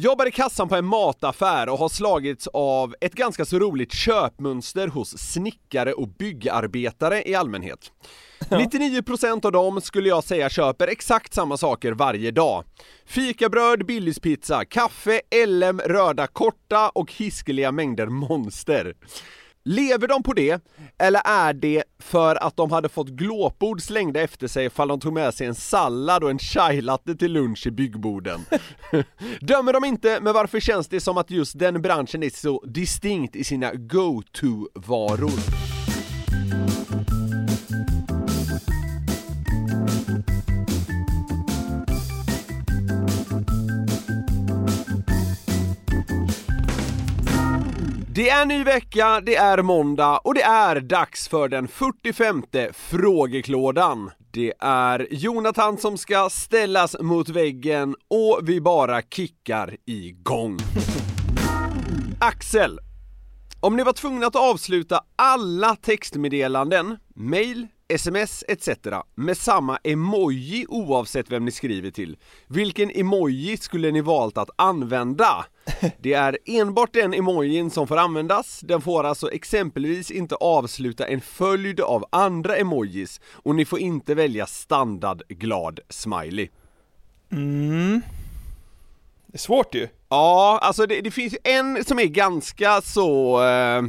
Jobbar i kassan på en mataffär och har slagits av ett ganska så roligt köpmönster hos snickare och byggarbetare i allmänhet. 99% av dem skulle jag säga köper exakt samma saker varje dag. Fikabröd, Billys-pizza, kaffe, LM, röda korta och hiskeliga mängder monster. Lever de på det, eller är det för att de hade fått glåpord slängda efter sig ifall de tog med sig en sallad och en chai-latte till lunch i byggborden? Dömer de inte, men varför känns det som att just den branschen är så distinkt i sina go-to-varor? Det är ny vecka, det är måndag och det är dags för den 45 frågeklådan. Det är Jonathan som ska ställas mot väggen och vi bara kickar igång. Axel, om ni var tvungna att avsluta alla textmeddelanden, mail, sms etc. med samma emoji oavsett vem ni skriver till, vilken emoji skulle ni valt att använda? Det är enbart den emojin som får användas, den får alltså exempelvis inte avsluta en följd av andra emojis och ni får inte välja standard glad smiley. Mm. Det är svårt ju. Ja, alltså det, det finns en som är ganska så, eh,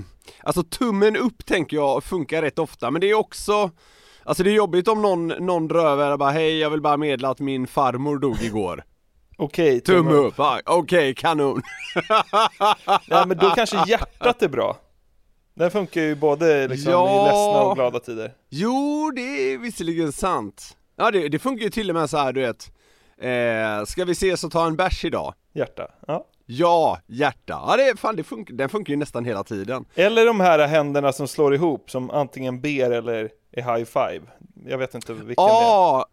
alltså tummen upp tänker jag funkar rätt ofta, men det är också Alltså det är jobbigt om någon, någon och bara hej jag vill bara meddela att min farmor dog igår Okej, Tumme upp, ah, okej kanon Ja men då kanske hjärtat är bra. Den funkar ju både liksom Ja. i ledsna och glada tider. Jo, det är visserligen sant Ja det, det funkar ju till och med så här du vet eh, Ska vi ses och ta en bärs idag? Hjärta. Ja. Ja, hjärta, ja det, fan, det funkar, den funkar ju nästan hela tiden Eller de här händerna som slår ihop som antingen ber eller är high five. Jag vet inte vilken det är.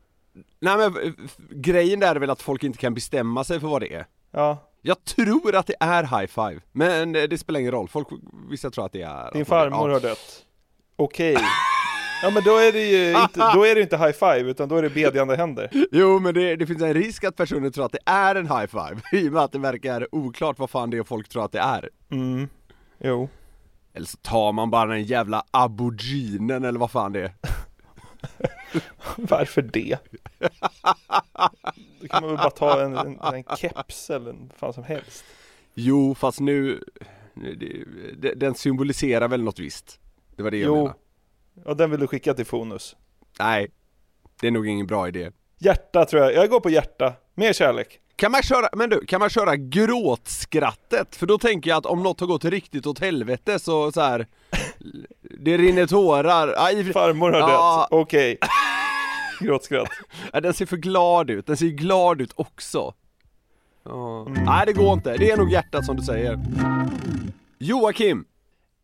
Nej men f- grejen där är väl att folk inte kan bestämma sig för vad det är Ja, Jag tror att det är high five, men eh, det spelar ingen roll, folk, vissa tror att det är din farmor ja. har dött. Okej. Ja men då är det ju inte, då är det inte high five utan då är det bedjande händer. Jo men det, det finns en risk att personen tror att det är en high five, i och med att det verkar oklart vad fan det är folk tror att det är Mm. Jo. Eller så tar man bara den jävla aboriginen eller vad fan det är Varför det? Då kan man väl bara ta en, en, en keps eller en fan som helst. Jo fast nu, det, den symboliserar väl något visst Det var det jag Jo. menade Och den vill du skicka till Fonus. Nej, det är nog ingen bra idé Hjärta tror jag, jag går på hjärta. Mer kärlek. Kan man köra, men du, kan man köra gråtskrattet? För då tänker jag att om något har gått riktigt åt helvete så, så här. Det rinner tårar, aj, Farmor har Ja. dött, okej. Gråtskratt. ja, den ser för glad ut, den ser glad ut också ja. Nej det går inte, det är nog hjärtat som du säger Joakim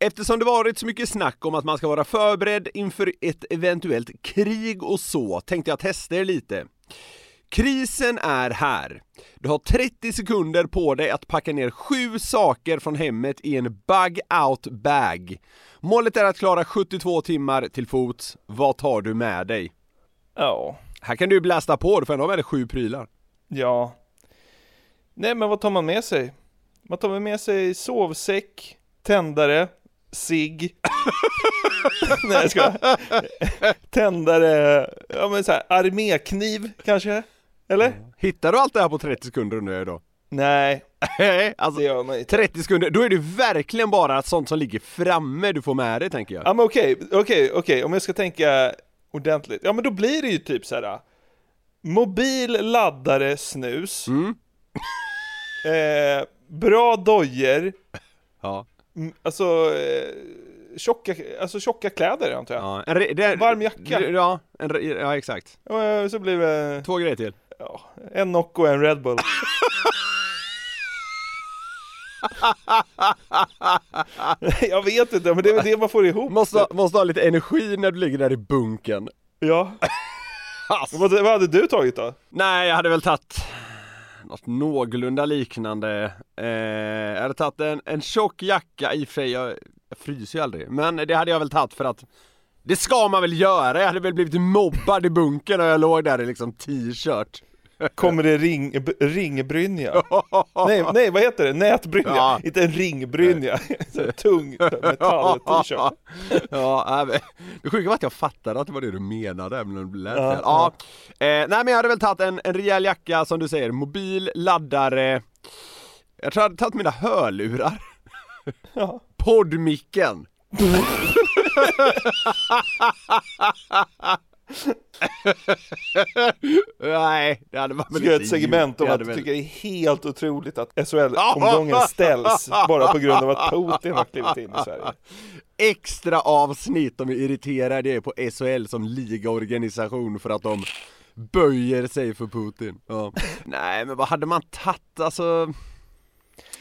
Eftersom det varit så mycket snack om att man ska vara förberedd inför ett eventuellt krig och så, tänkte jag testa er lite. Krisen är här. Du har 30 sekunder på dig att packa ner sju saker från hemmet i en bug out bag. Målet är att klara 72 timmar till fots. Vad tar du med dig? Ja. Här kan du blästa på, får ändå med dig sju prylar. Ja. Nej men vad tar man med sig? Man tar med sig sovsäck, tändare, cigg. Nej jag ska. Tändare, ja men så här, armékniv kanske? Eller? Hittar du allt det här på 30 sekunder undrar jag då? Nej, alltså, det gör man inte. 30 sekunder, då är det verkligen bara sånt som ligger framme du får med dig tänker jag. Ja men okej, okej, okej, om jag ska tänka ordentligt. Ja men då blir det ju typ så här. Mobil, laddare, snus. Mm. Eh, bra dojer Ja. alltså, eh, tjocka, alltså tjocka kläder antar jag. ja. En, re- det, Varm jacka. Ja, en, ja exakt. Och eh, så blir det Två grejer till. ja, en Nocco och en Red Bull. jag vet inte, men det är det man får ihop. Måste, måste ha lite energi när du ligger där i bunken. Ja. Alltså. Vad, vad hade du tagit då? Nej, jag hade väl tagit något någorlunda liknande. Eh, jag hade tagit en, en tjock jacka, i och för sig, jag, jag fryser ju aldrig. Men det hade jag väl tagit för att det ska man väl göra? Jag hade väl blivit mobbad i bunkern och jag låg där i liksom t-shirt. Kommer det ring, ringbrynja? nej, nej, vad heter det? Nätbrynja? Ja. Inte en ringbrynja. Tung metall-t-shirt. ja, men- det sjuka var att jag fattade att det var det du menade, men det lät Ja, fel. Ja. Eh, nej men jag hade väl tagit en, en rejäl jacka som du säger, mobil, laddare Jag tror jag hade tagit mina hörlurar Ja. Poddmicken Nej, det hade man väl inte ett segment om att du hade tycker det är helt otroligt att SHL-omgången ställs bara på grund av att Putin har klivit in i Sverige. extra avsnitt om hur irriterade jag är på SHL som ligaorganisation för att de böjer sig för Putin. Ja. Nej men vad hade man tagit alltså?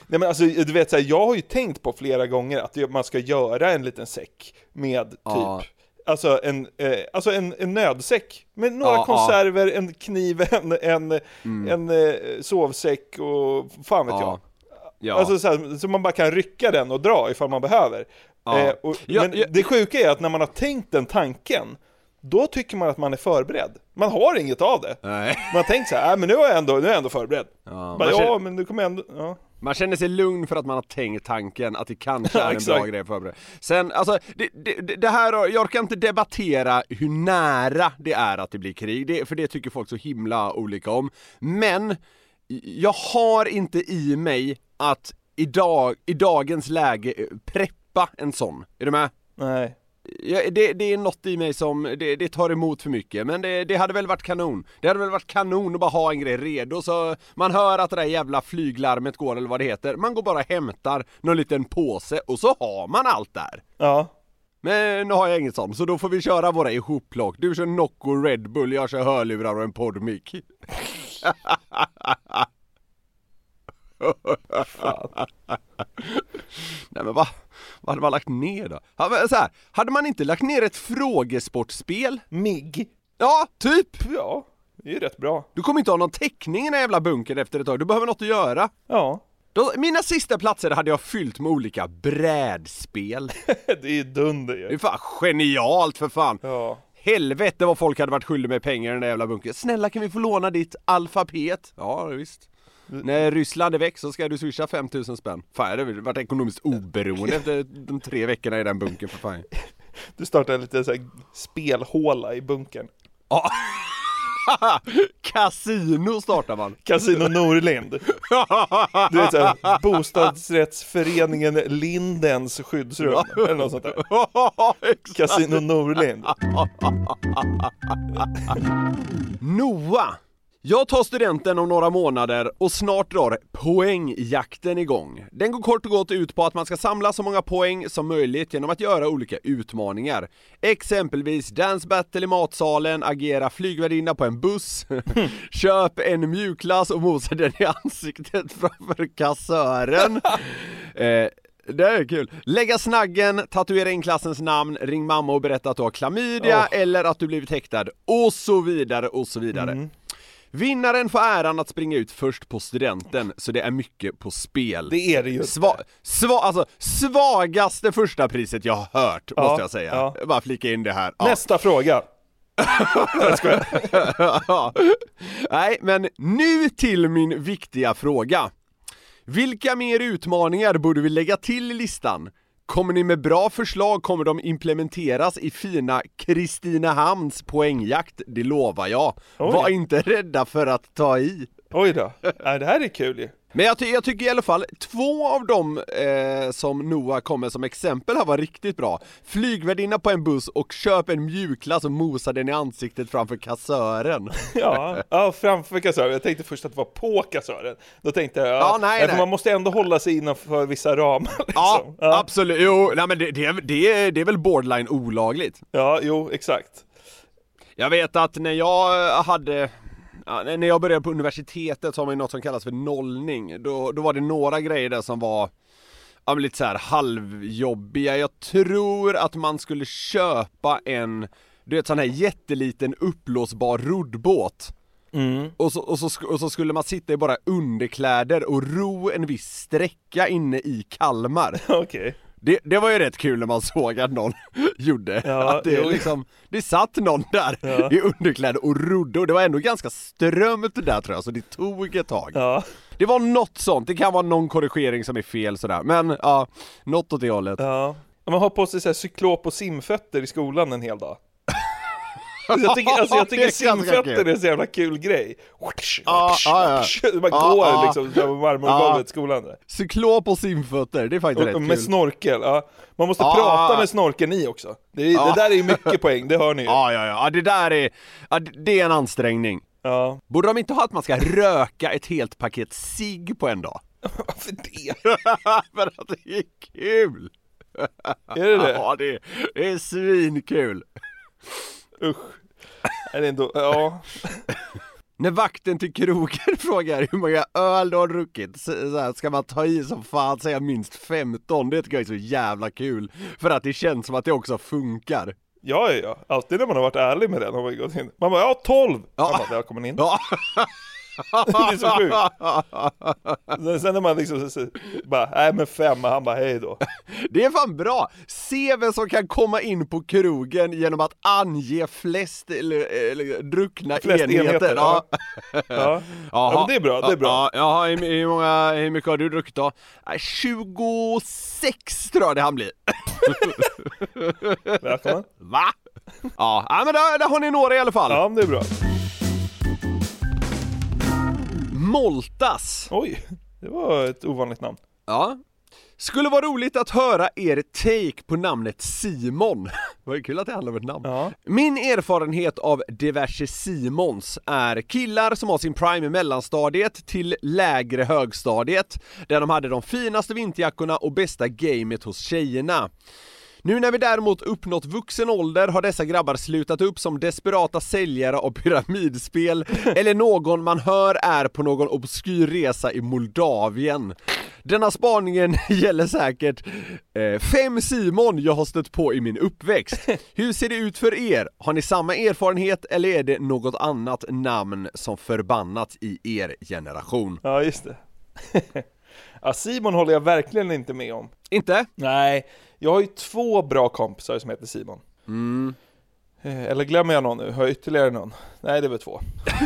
Nej men alltså du vet så här, jag har ju tänkt på flera gånger att man ska göra en liten säck med typ Ja. Alltså en, eh, alltså en, en nödsäck med några Ja, konserver, en kniv, en, en, en eh, sovsäck och fan vet jag. Ja. Ja. Alltså så, här, så man bara kan rycka den och dra ifall man behöver. Ja. Eh, och, Ja, men ja. det sjuka är att när man har tänkt den tanken, då tycker man att man är förberedd. Man har inget av det. Nej. Man tänkt så här, äh, men nu är jag ändå, nu är jag ändå förberedd. Ja, Bara, ja, men du kommer ändå, ja. Man känner sig lugn för att man har tänkt tanken att det kanske är en bra grej att förbereda. Sen, alltså, det, det, det här, jag orkar inte debattera hur nära det är att det blir krig, det, för det tycker folk så himla olika om. Men, jag har inte i mig att idag, i dagens läge eh, preppa en sån. Är du med? Nej. Ja, det, det är något i mig som, det, det tar emot för mycket, men det, det hade väl varit kanon. Det hade väl varit kanon att bara ha en grej redo så man hör att det där jävla flyglarmet går eller vad det heter. Man går bara och hämtar någon liten påse och så har man allt där. Ja. Men nu har jag inget sånt, så då får vi köra våra ihopplock. Du kör Nocco Red Bull, jag kör hörlurar och en poddmick. Nej men va? Vad hade man lagt ner då? Så här, hade man inte lagt ner ett frågesportspel? MIG. Ja, typ! Ja, det är ju rätt bra. Du kommer inte ha någon täckning i den här jävla bunkern efter ett tag, du behöver något att göra. Ja. Då, mina sista platser hade jag fyllt med olika brädspel. Det är ju dunder Det är ju. fan genialt för fan! Ja. Helvete vad folk hade varit skyldiga med pengar i den där jävla bunkern. Snälla kan vi få låna ditt alfabet? Ja visst. När Ryssland är väck så ska du swisha 5000 spänn. Fan jag hade varit ekonomiskt oberoende efter de tre veckorna i den bunkern för fan. Du startar en liten så här spelhåla i bunkern. Ja. Casino startar man. Casino Norlind. Du vet såhär, bostadsrättsföreningen Lindens skyddsrum. Eller något sånt där. Casino Norlind. Noah! Jag tar studenten om några månader och snart drar poängjakten igång. Den går kort och gott ut på att man ska samla så många poäng som möjligt genom att göra olika utmaningar. Exempelvis dance battle i matsalen, agera flygvärdinna på en buss, köp en mjukglass och mosa den i ansiktet framför kassören. eh, det är kul. Lägga snaggen, tatuera in klassens namn, ring mamma och berätta att du har klamydia Åh. eller att du blivit häktad och så vidare och så vidare. Vinnaren får äran att springa ut först på studenten, så det är mycket på spel. Det är det ju. Sva, sva, alltså, svagaste första priset jag har hört, Ja, måste jag säga. ja. Bara flika in det här. Ja. Nästa fråga. Nej, men nu till min viktiga fråga. Vilka mer utmaningar borde vi lägga till i listan? Kommer ni med bra förslag kommer de implementeras i fina Kristinehamns poängjakt, det lovar jag. Oj. Var inte rädda för att ta i. Oj då. Nej, det här är kul ju. Men jag, ty jag tycker i alla fall, två av dem eh, som Noah kommer som exempel här var riktigt bra. Flygvärdinna på en buss och köp en mjukglass och mosa den i ansiktet framför kassören. Ja, ja framför kassören. Jag tänkte först att det var på kassören. Då tänkte jag, ja, nej, nej. man måste ändå hålla sig innanför vissa ramar liksom. Ja, ja, absolut. Jo, nej men det, det, är- det, det är väl borderline olagligt. ja jo, exakt. Jag vet att när jag hade Ja, när jag började på universitetet så har man ju något som kallas för nollning. Då, då var det några grejer där som var ja, lite så här halvjobbiga. Jag tror att man skulle köpa en, du vet sån här jätteliten uppblåsbar roddbåt. Och, så, och, så, och så skulle man sitta i bara underkläder och ro en viss sträcka inne i Kalmar. Okej. Det, det var ju rätt kul när man såg att någon gjorde, Ja, att det jo. liksom, det satt någon där Ja. i underkläder och rodde och det var ändå ganska strömt där tror jag, så det tog ett tag. Ja, Det var något sånt, det kan vara någon korrigering som är fel sådär, men ja, något åt det hållet. ja. Man har på sig så här cyklop och simfötter i skolan en hel dag. Jag tycker, alltså, jag tycker simfötter kul. är en så jävla kul grej. Ja, ja, ja. Man går liksom över marmorgolvet i skolan. Där. Cyklop och simfötter, det är faktiskt Och, rätt och med kul. snorkel, ja. Man måste prata med snorkeln i också. Det, det där är ju mycket poäng, det hör ni ju. Ja, ja, ja, det där är, det är en ansträngning. Ja. Borde de inte ha att man ska röka ett helt paket cigg på en dag? Varför det? För att det är kul! Är det det? Ja, det är, det är svinkul! Usch. Är det ändå, ja. När vakten till krogen frågar hur många öl du har druckit, så, här, ska man ta i som fan säga minst 15, det tycker jag är så jävla kul. För att det känns som att det också funkar. Ja, ja, ja. Alltid när man har varit ärlig med den har man gått in. Man bara, ja 12! Ja. Man bara, välkommen in. Ja, Det är så sjukt. Sen- när man liksom så, bara, nej men fem, han bara, hej då. det är fan bra! Se vem som kan komma in på krogen genom att ange flest eller, eller druckna Flest enheter. enheter, ja. Ja. Ja, men det är bra, det är bra. Ja, hur, hur, många, hur mycket har du druckit då? Nej, 26 tror jag det han blir. Välkommen. Va? Ja, ja men där, där har ni några i alla fall. Ja, men det är bra. Moltas. Oj, det var ett ovanligt namn. Ja. Skulle vara roligt att höra er take på namnet Simon. Vad kul att det handlar om ett namn. Ja. Min erfarenhet av diverse Simons är killar som har sin prime i mellanstadiet till lägre högstadiet, där de hade de finaste vinterjackorna och bästa gamet hos tjejerna. Nu när vi däremot uppnått vuxen ålder har dessa grabbar slutat upp som desperata säljare av pyramidspel eller någon man hör är på någon obskyr resa i Moldavien. Denna spaningen gäller säkert eh, fem Simon jag har stött på i min uppväxt. Hur ser det ut för er? Har ni samma erfarenhet eller är det något annat namn som förbannats i er generation? Ja, just det. ja, Simon håller jag verkligen inte med om. Inte? Nej, jag har ju två bra kompisar som heter Simon. Mm. Eh, Eller glömmer jag någon nu? Har jag ytterligare någon? Nej, det är väl två.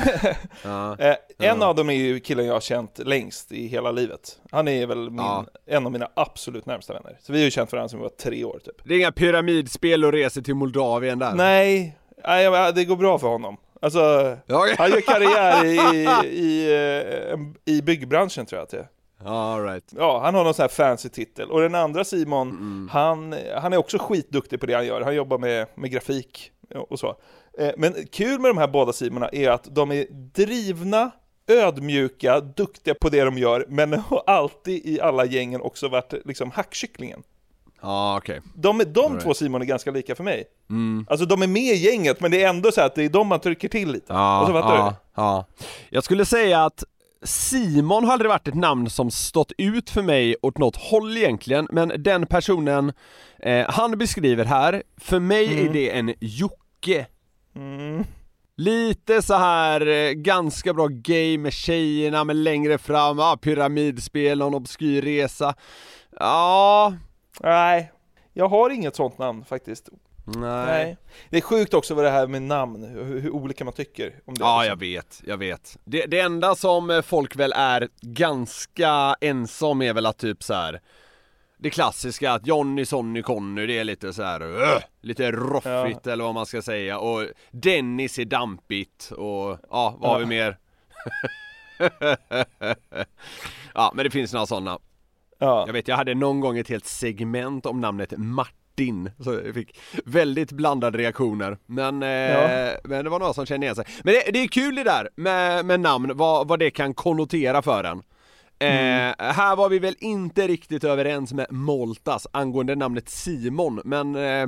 Ja. Eh, en av dem är ju killen jag har känt längst i hela livet. Han är väl min, Ja. en av mina absolut närmsta vänner. Så vi har ju känt varandra sedan vi var tre år typ. Det är inga pyramidspel och resor till Moldavien där? Nej, nej, det går bra för honom. Alltså, Ja, han gör karriär i, i, eh, en- i byggbranschen tror jag att det är. All right. Ja, han har någon sån här fancy titel. Och den andra Simon, Mm. han, han är också skitduktig på det han gör. Han jobbar med, med grafik och så. Eh, Men kul med de här båda Simona är att de är drivna, ödmjuka, duktiga på det de gör, men har alltid i alla gängen också varit liksom hackkycklingen. Ja, okej. De, de All right. två Simon är ganska lika för mig. Mm. Alltså de är med i gänget, men det är ändå så att det är de man trycker till lite. Ja, alltså fattar ja, du? ja. Jag skulle säga att Simon har aldrig varit ett namn som stått ut för mig åt något håll egentligen, men den personen eh, han beskriver här, för mig är det en Jocke. Mm. Lite så här eh, ganska bra game med tjejerna, men längre fram, ah, pyramidspel, någon obskyr resa. Ja, Nej, jag har inget sånt namn faktiskt. Nej. Nej. Det är sjukt också vad det här med namn, hur, hur olika man tycker om det. Ja, liksom. jag vet, jag vet. Det, det enda som eh, folk väl är ganska ensamma om är väl att typ så här. Det klassiska att Johnny, Sonny, Conny, det är lite så här, öh, lite roffigt eller vad man ska säga och Dennis är dampigt och ja, vad har vi Ja. mer? ja, men det finns några sådana. Ja. Jag vet, jag hade någon gång ett helt segment om namnet Martin, så jag fick väldigt blandade reaktioner. Men, eh, Ja. men det var några som kände igen sig. Men det, det är kul det där med, med namn, vad, vad det kan konnotera för en. Eh, här var vi väl inte riktigt överens med Moltas angående namnet Simon, men eh,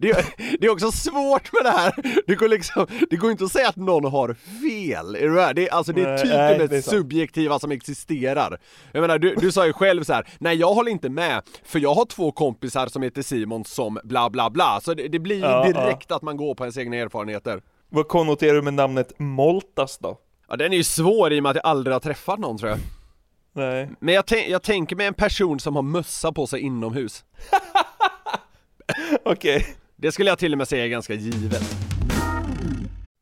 det, det är också svårt med det här. Det går liksom, det går inte att säga att någon har fel, är du med? Det är, alltså det är typ det mest subjektiva som existerar. Jag menar, du, du sa ju själv så här: nej jag håller inte med, för jag har två kompisar som heter Simon som bla bla bla, så det, det blir ju direkt att man går på ens egna erfarenheter. Vad konnoterar du med namnet Moltas då? Ja den är ju svår i och med att jag aldrig har träffat någon tror jag. Nej. Men jag, jag tänker mig en person som har mössa på sig inomhus. Okej. Det skulle jag till och med säga är ganska givet.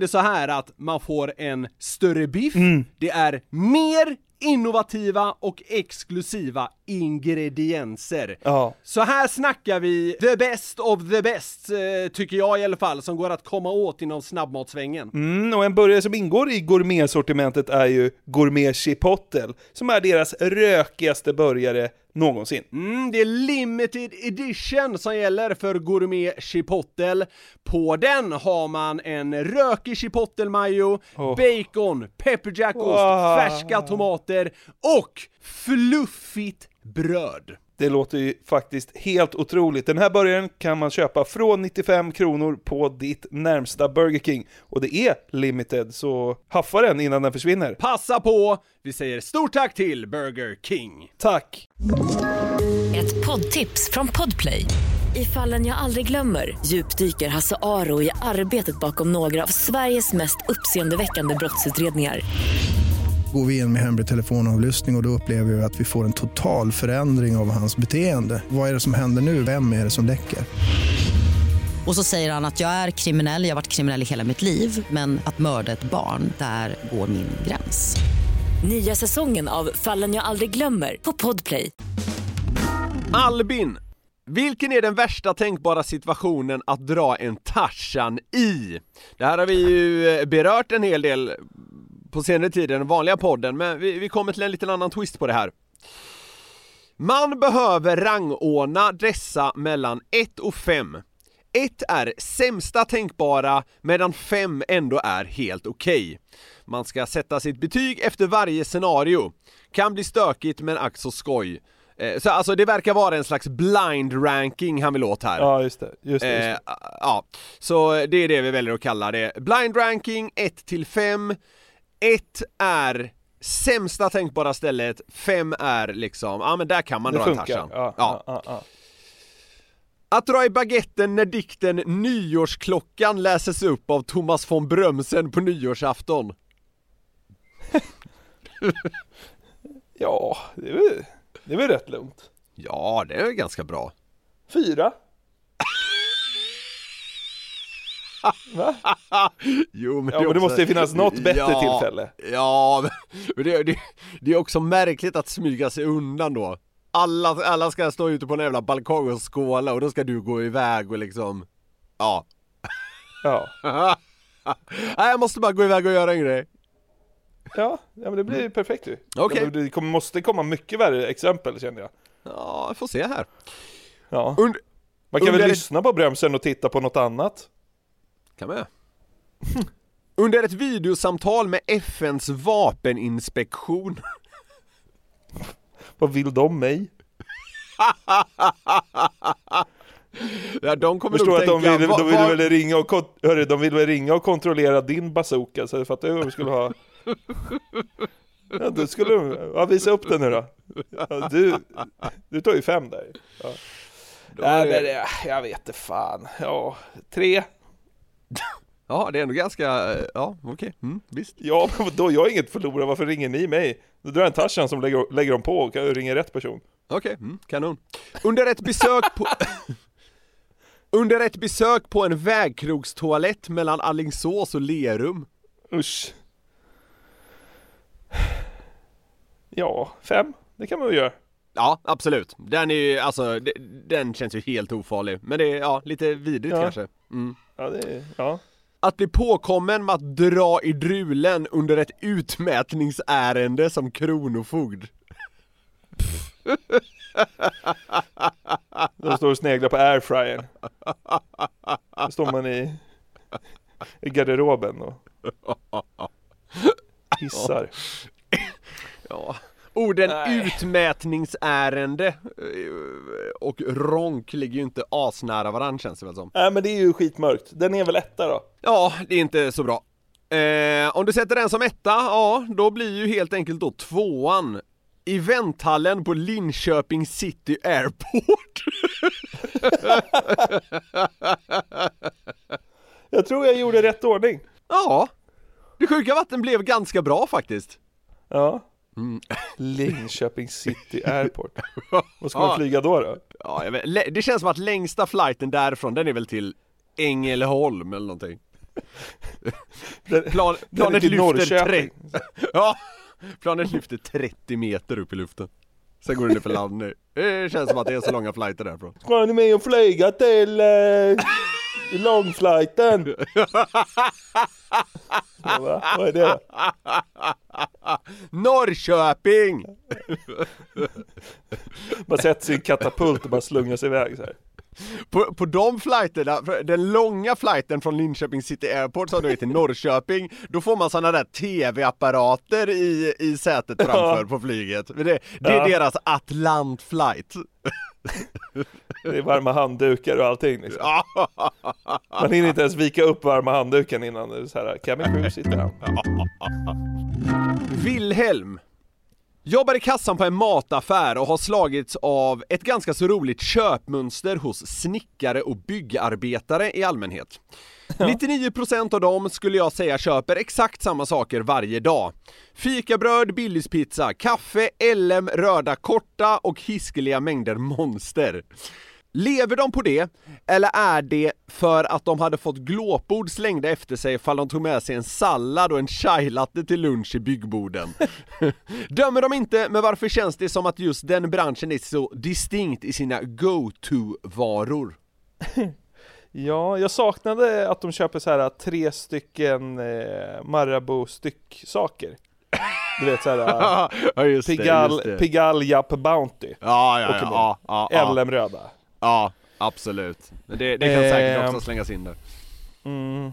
det så här att man får en större biff, det är mer innovativa och exklusiva ingredienser. Ja. Så här snackar vi the best of the best, eh, tycker jag i alla fall, som går att komma åt inom snabbmatsvängen. Mm, och en burgare som ingår i gourmetsortimentet är ju Gourmet Chipotle, som är deras rökigaste burgare någonsin. Mm, det är limited edition som gäller för Gourmet Chipotle. På den har man en rökig chipotle mayo, Oh. bacon, pepperjackost, Wow. färska tomater och fluffigt bröd. Det låter ju faktiskt helt otroligt. Den här burgaren kan man köpa från 95 kronor på ditt närmsta Burger King. Och det är limited, så haffa den innan den försvinner. Passa på! Vi säger stort tack till Burger King. Tack! Ett poddtips från Podplay. I fallen jag aldrig glömmer djupdyker Hasse Aro i arbetet bakom några av Sveriges mest uppseendeväckande brottsutredningar. Går vi in med hemlig telefonavlyssning och, och då upplever vi att vi får en total förändring av hans beteende. Vad är det som händer nu? Vem är det som läcker? Och så säger han att jag är kriminell, jag har varit kriminell i hela mitt liv men att mörda ett barn, där går min gräns. Nya säsongen av Fallen jag aldrig glömmer på Podplay. Albin, vilken är den värsta tänkbara situationen att dra en Tarzan i? Det här har vi ju eh, berört en hel del på senare tid i den vanliga podden, men vi, vi kommer till en liten annan twist på det här. Man behöver rangordna dessa mellan 1 och 5. 1 är sämsta tänkbara medan 5 ändå är helt okej. Man ska sätta sitt betyg efter varje scenario. Kan bli stökigt men ack så skoj. Eh, Så alltså det verkar vara en slags blind ranking han vill åt här. Ja, just det. Just det, just Eh, det. ja, så det är det vi väljer att kalla det. Blind ranking 1 till 5. 1 är sämsta tänkbara stället, 5 är liksom, ja men där kan man det dra en funkar. Tarzan. Ja, ja. Ja, ja. Att dra i baguetten när dikten Nyårsklockan läses upp av Thomas von Brömsen på nyårsafton. ja det, är väl, det är väl rätt lugnt. Ja, det är ganska bra. Fyra? Va? Jo, men Ja, men det måste ju finnas något bättre tillfälle. Ja, men det, det, det är också märkligt att smyga sig undan då. Alla, alla ska stå ute på en jävla balkong och skåla och då ska du gå iväg och liksom, ja. Ja. Nej, jag måste bara gå iväg och göra en grej. Ja, ja men det blir ju perfekt ju. Okej. Ja, men Det måste komma mycket värre exempel känner jag. Ja, jag får se här. Ja. Und, Man kan under- väl lyssna på bromsen och titta på något annat? Kan med. Under ett videosamtal med FNs vapeninspektion Vad vill de mig? Ja, de kommer Förstår nog att de vill, "Va- de vill väl ringa och, hörru, de vill väl ringa och kontrollera din bazooka, så fattar jag vad de skulle ha Ja, då skulle de, ja, visa upp den nu då ja, du, du tar ju fem där ja. Är men jag vet inte fan, ja, tre Ja, det är ändå ganska, eh, ja okej, mm, visst. Ja, men då jag är inget förlorare, varför ringer ni mig? Då drar jag en Tarzan som lägger, lägger dem på och ringer rätt person. Okej, mm, kanon. Under ett besök på... Under ett besök på en vägkrogstoalett mellan Allingsås och Lerum. Usch. Ja, fem, det kan man väl göra. Ja, absolut. Den är ju, alltså, de- den känns ju helt ofarlig. Men det är, ja, lite vidrigt Ja. kanske. Mm. Ja, det ja. Att bli påkommen med att dra i drulen under ett utmätningsärende som kronofogd. De står och sneglar på airfryern. Då står man i, i garderoben och hissar. Ja. Orden Nej. utmätningsärende eh, och ronk ligger ju inte asnära varandra känns det väl som. Nej men det är ju skitmörkt. Den är väl etta då? Ja, det är inte så bra. Eh, om du sätter den som etta, ja, då blir ju helt enkelt då tvåan i vänthallen på Linköping City Airport. Jag tror jag gjorde rätt ordning. ja, det sjuka vatten blev ganska bra faktiskt. Ja. Mm. Linköping City Airport. Vad ska Ja. man flyga då då? Ja, vet, det känns som att längsta flighten därifrån, den är väl till Ängelholm eller någonting. Den, Plan, planet lyfter Norrköping. 30, ja, planet lyfter 30 meter upp i luften. Sen går det ner för land nu. Det känns som att det är så långa flighter därifrån. Ska ni med och flyga till eh, långflighten? Ja, va? Vad är det? Norrköping! Man sätter sig i en katapult och bara slungar sig iväg så här. På, på de flighterna, den långa flighten från Linköping City Airport som är till Norrköping, då får man sådana där TV-apparater i, i sätet framför på flyget. Det, det är Ja. deras Atlant flight. Det är varma handdukar och allting liksom. Man hinner inte ens vika upp varma handduken innan det är så här, cabin crew sitter down. Wilhelm Jobbar i kassan på en mataffär och har slagits av ett ganska så roligt köpmönster hos snickare och byggarbetare i allmänhet. 99% av dem skulle jag säga köper exakt samma saker varje dag. Fikabröd, Billys-pizza, kaffe, LM, röda korta och hiskeliga mängder monster. Lever de på det, eller är det för att de hade fått glåpord slängda efter sig ifall de tog med sig en sallad och en chai-latte till lunch i byggborden? Dömer de inte, men varför känns det som att just den branschen är så distinkt i sina go-to-varor? Ja, jag saknade att de köper så här tre stycken eh, Marabou-stycksaker. Du vet såhär, ja, Pigalle, Japp Bounty. Ja, ja, ja, ja, ja, ja. Ja, absolut. Det, det kan säkert Ehm. också slängas in där. Mm.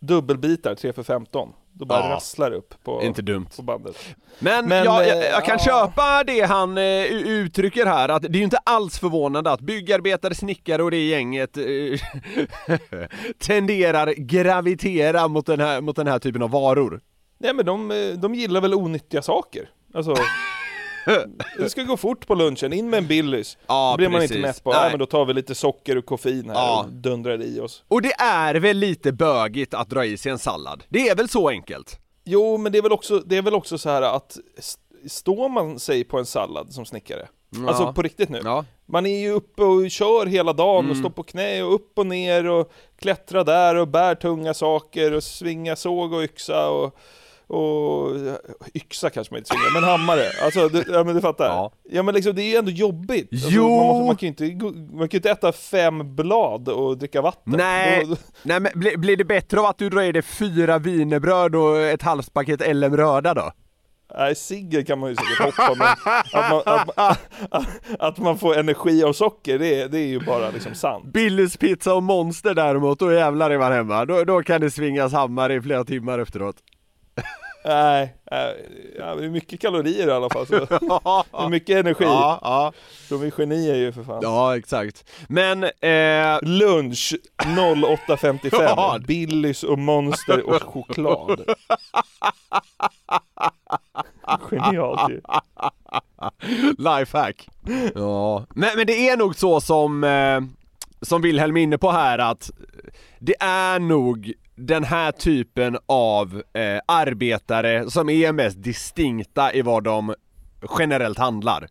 Dubbelbitar, 3 för 15. Då bara Ja. rasslar upp på, Inte dumt. på bandet. Men, Men, jag, eh, jag, jag kan ja. köpa det han eh, u- uttrycker här, att det är ju inte alls förvånande att byggarbetare, snickare och det gänget eh, tenderar gravitera mot den, här, mot den här typen av varor. Nej men de, de gillar väl onyttiga saker. Alltså, det ska gå fort på lunchen, in med en Billys. Ja, då blir man precis. inte mätt på, Nej. ja men då tar vi lite socker och koffein här Ja. och dundrar i oss. Och det är väl lite bögigt att dra i sig en sallad? Det är väl så enkelt? Jo, men det är väl också, det är väl också så här att st- står man sig på en sallad som snickare? Ja. Alltså på riktigt nu. Ja. Man är ju uppe och kör hela dagen och Mm. står på knä och upp och ner och klättrar där och bär tunga saker och svingar såg och yxa och och yxa kanske man inte svingar, men hammare. Alltså, du, ja men du fattar. Ja. Ja, men liksom det är ju ändå jobbigt. Alltså, Jo! Man, måste, man, kan ju inte, man kan inte äta fem blad och dricka vatten. Nej, Då, nej men blir, blir det bättre av att du drar i dig fyra wienerbröd och ett halvt paket LM röda då? Nej, ciggen kan man ju säkert hoppa med. Att man, att, man- att man får energi av socker, det, är- det är ju bara liksom sant. Billys pizza och monster däremot, då jävlar är man hemma. Då, då kan det svingas hammare i flera timmar efteråt. Nej, nej, ja, det är mycket kalorier i alla fall. Så. Det är mycket energi. Ja, ja, De är genier ju för fan. ja exakt. Men, eh, Lunch 08.55, Ja. Billys och Monster och choklad. Genialt ju. lifehack. Ja, men, men det är nog så som eh, som Wilhelm är inne på här att det är nog den här typen av eh, arbetare som är mest distinkta i vad de generellt handlar.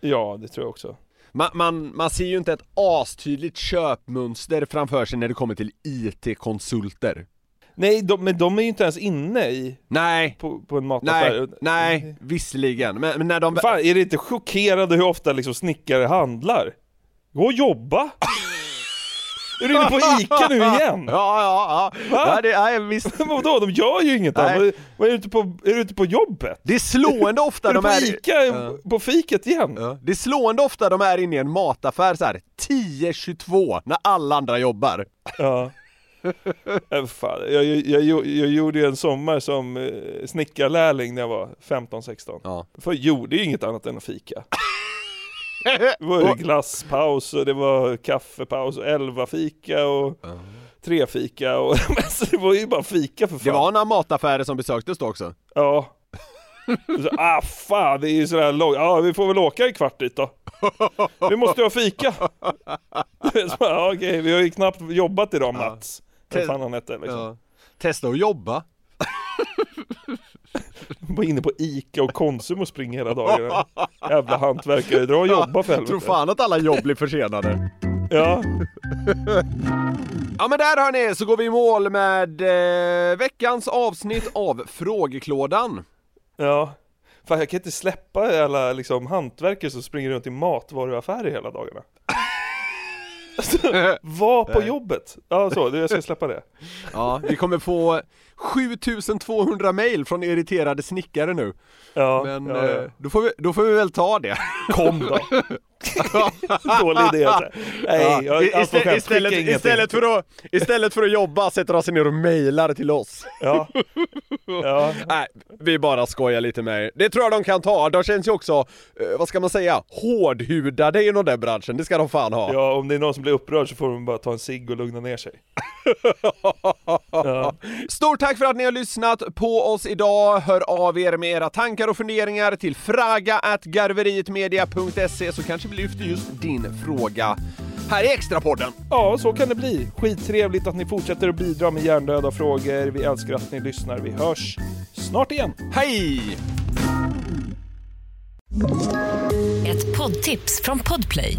Ja, det tror jag också. Man, man, man ser ju inte ett astydligt köpmönster framför sig när det kommer till IT-konsulter. Nej, de, men de är ju inte ens inne i, Nej, på, på en mataffär. nej, nej, visserligen. Men, men när de... Fan, är det inte chockerande hur ofta liksom snickare handlar? Gå och jobba! är du inne på ICA nu igen? Ja, ja, ja. Va? ja det, nej, visst. Men vadå, de gör ju inget Nej. annat. Vad är du ute på, är du ute på jobbet? Det är slående ofta Är de på är... ICA Ja. på fiket igen? Ja. Det är slående ofta de är inne i en mataffär så här 10-22 när alla andra jobbar. Ja. Äh, fan. Jag, jag, jag, jag gjorde en sommar som eh, snickarlärling när jag var 15-16. Ja. För jag gjorde ju inget annat än att fika. Det var ju glasspaus och det var kaffepaus och elva fika och tre fika och så det var ju bara fika för fan. Det var några mataffärer som besöktes då också. Ja. Så, ah fan, det är ju sådär långt. Ja, vi får väl åka en kvart dit då. Vi måste ju ha fika. Så, ja, okej, vi har ju knappt jobbat idag Mats. Vad fan han hette liksom. Ja. Testa att jobba. Var inne på Ica och Konsum och springer hela dagen. Jävla hantverkare, dra och jobba för Tror helvete. fan att alla jobb blir försenade. Ja, Ja men där hörni, så går vi i mål med eh, veckans avsnitt av Frågeklådan. ja. Fan jag kan inte släppa alla liksom hantverkare som springer runt i matvaruaffärer hela dagarna. Var på jobbet. Ja så, jag ska släppa det. Ja, vi kommer få 7200 mail från irriterade snickare nu. Ja, Men ja, ja. eh, Då, får vi, då får vi väl ta det. Kom då. Dålig idé. alltså. Nej, Ja, jag, istället, istället, för att, istället för att jobba sätter de sig ner och mailar till oss. Ja. Ja. Nej, vi bara skojar lite med er. Det tror jag de kan ta. De känns ju också, eh, vad ska man säga, hårdhudade inom den branschen. Det ska de fan ha. ja, om det är någon som blir upprörd så får de bara ta en cigg och lugna ner sig. Ja. Stort tack för att ni har lyssnat på oss idag. Hör av er med era tankar och funderingar till fraga.garverietmedia.se så kanske vi lyfter just din fråga här i Extrapodden. Ja, så kan det bli. Skittrevligt att ni fortsätter att bidra med hjärndöda frågor. Vi älskar att ni lyssnar. Vi hörs snart igen. Hej! Ett poddtips från Podplay.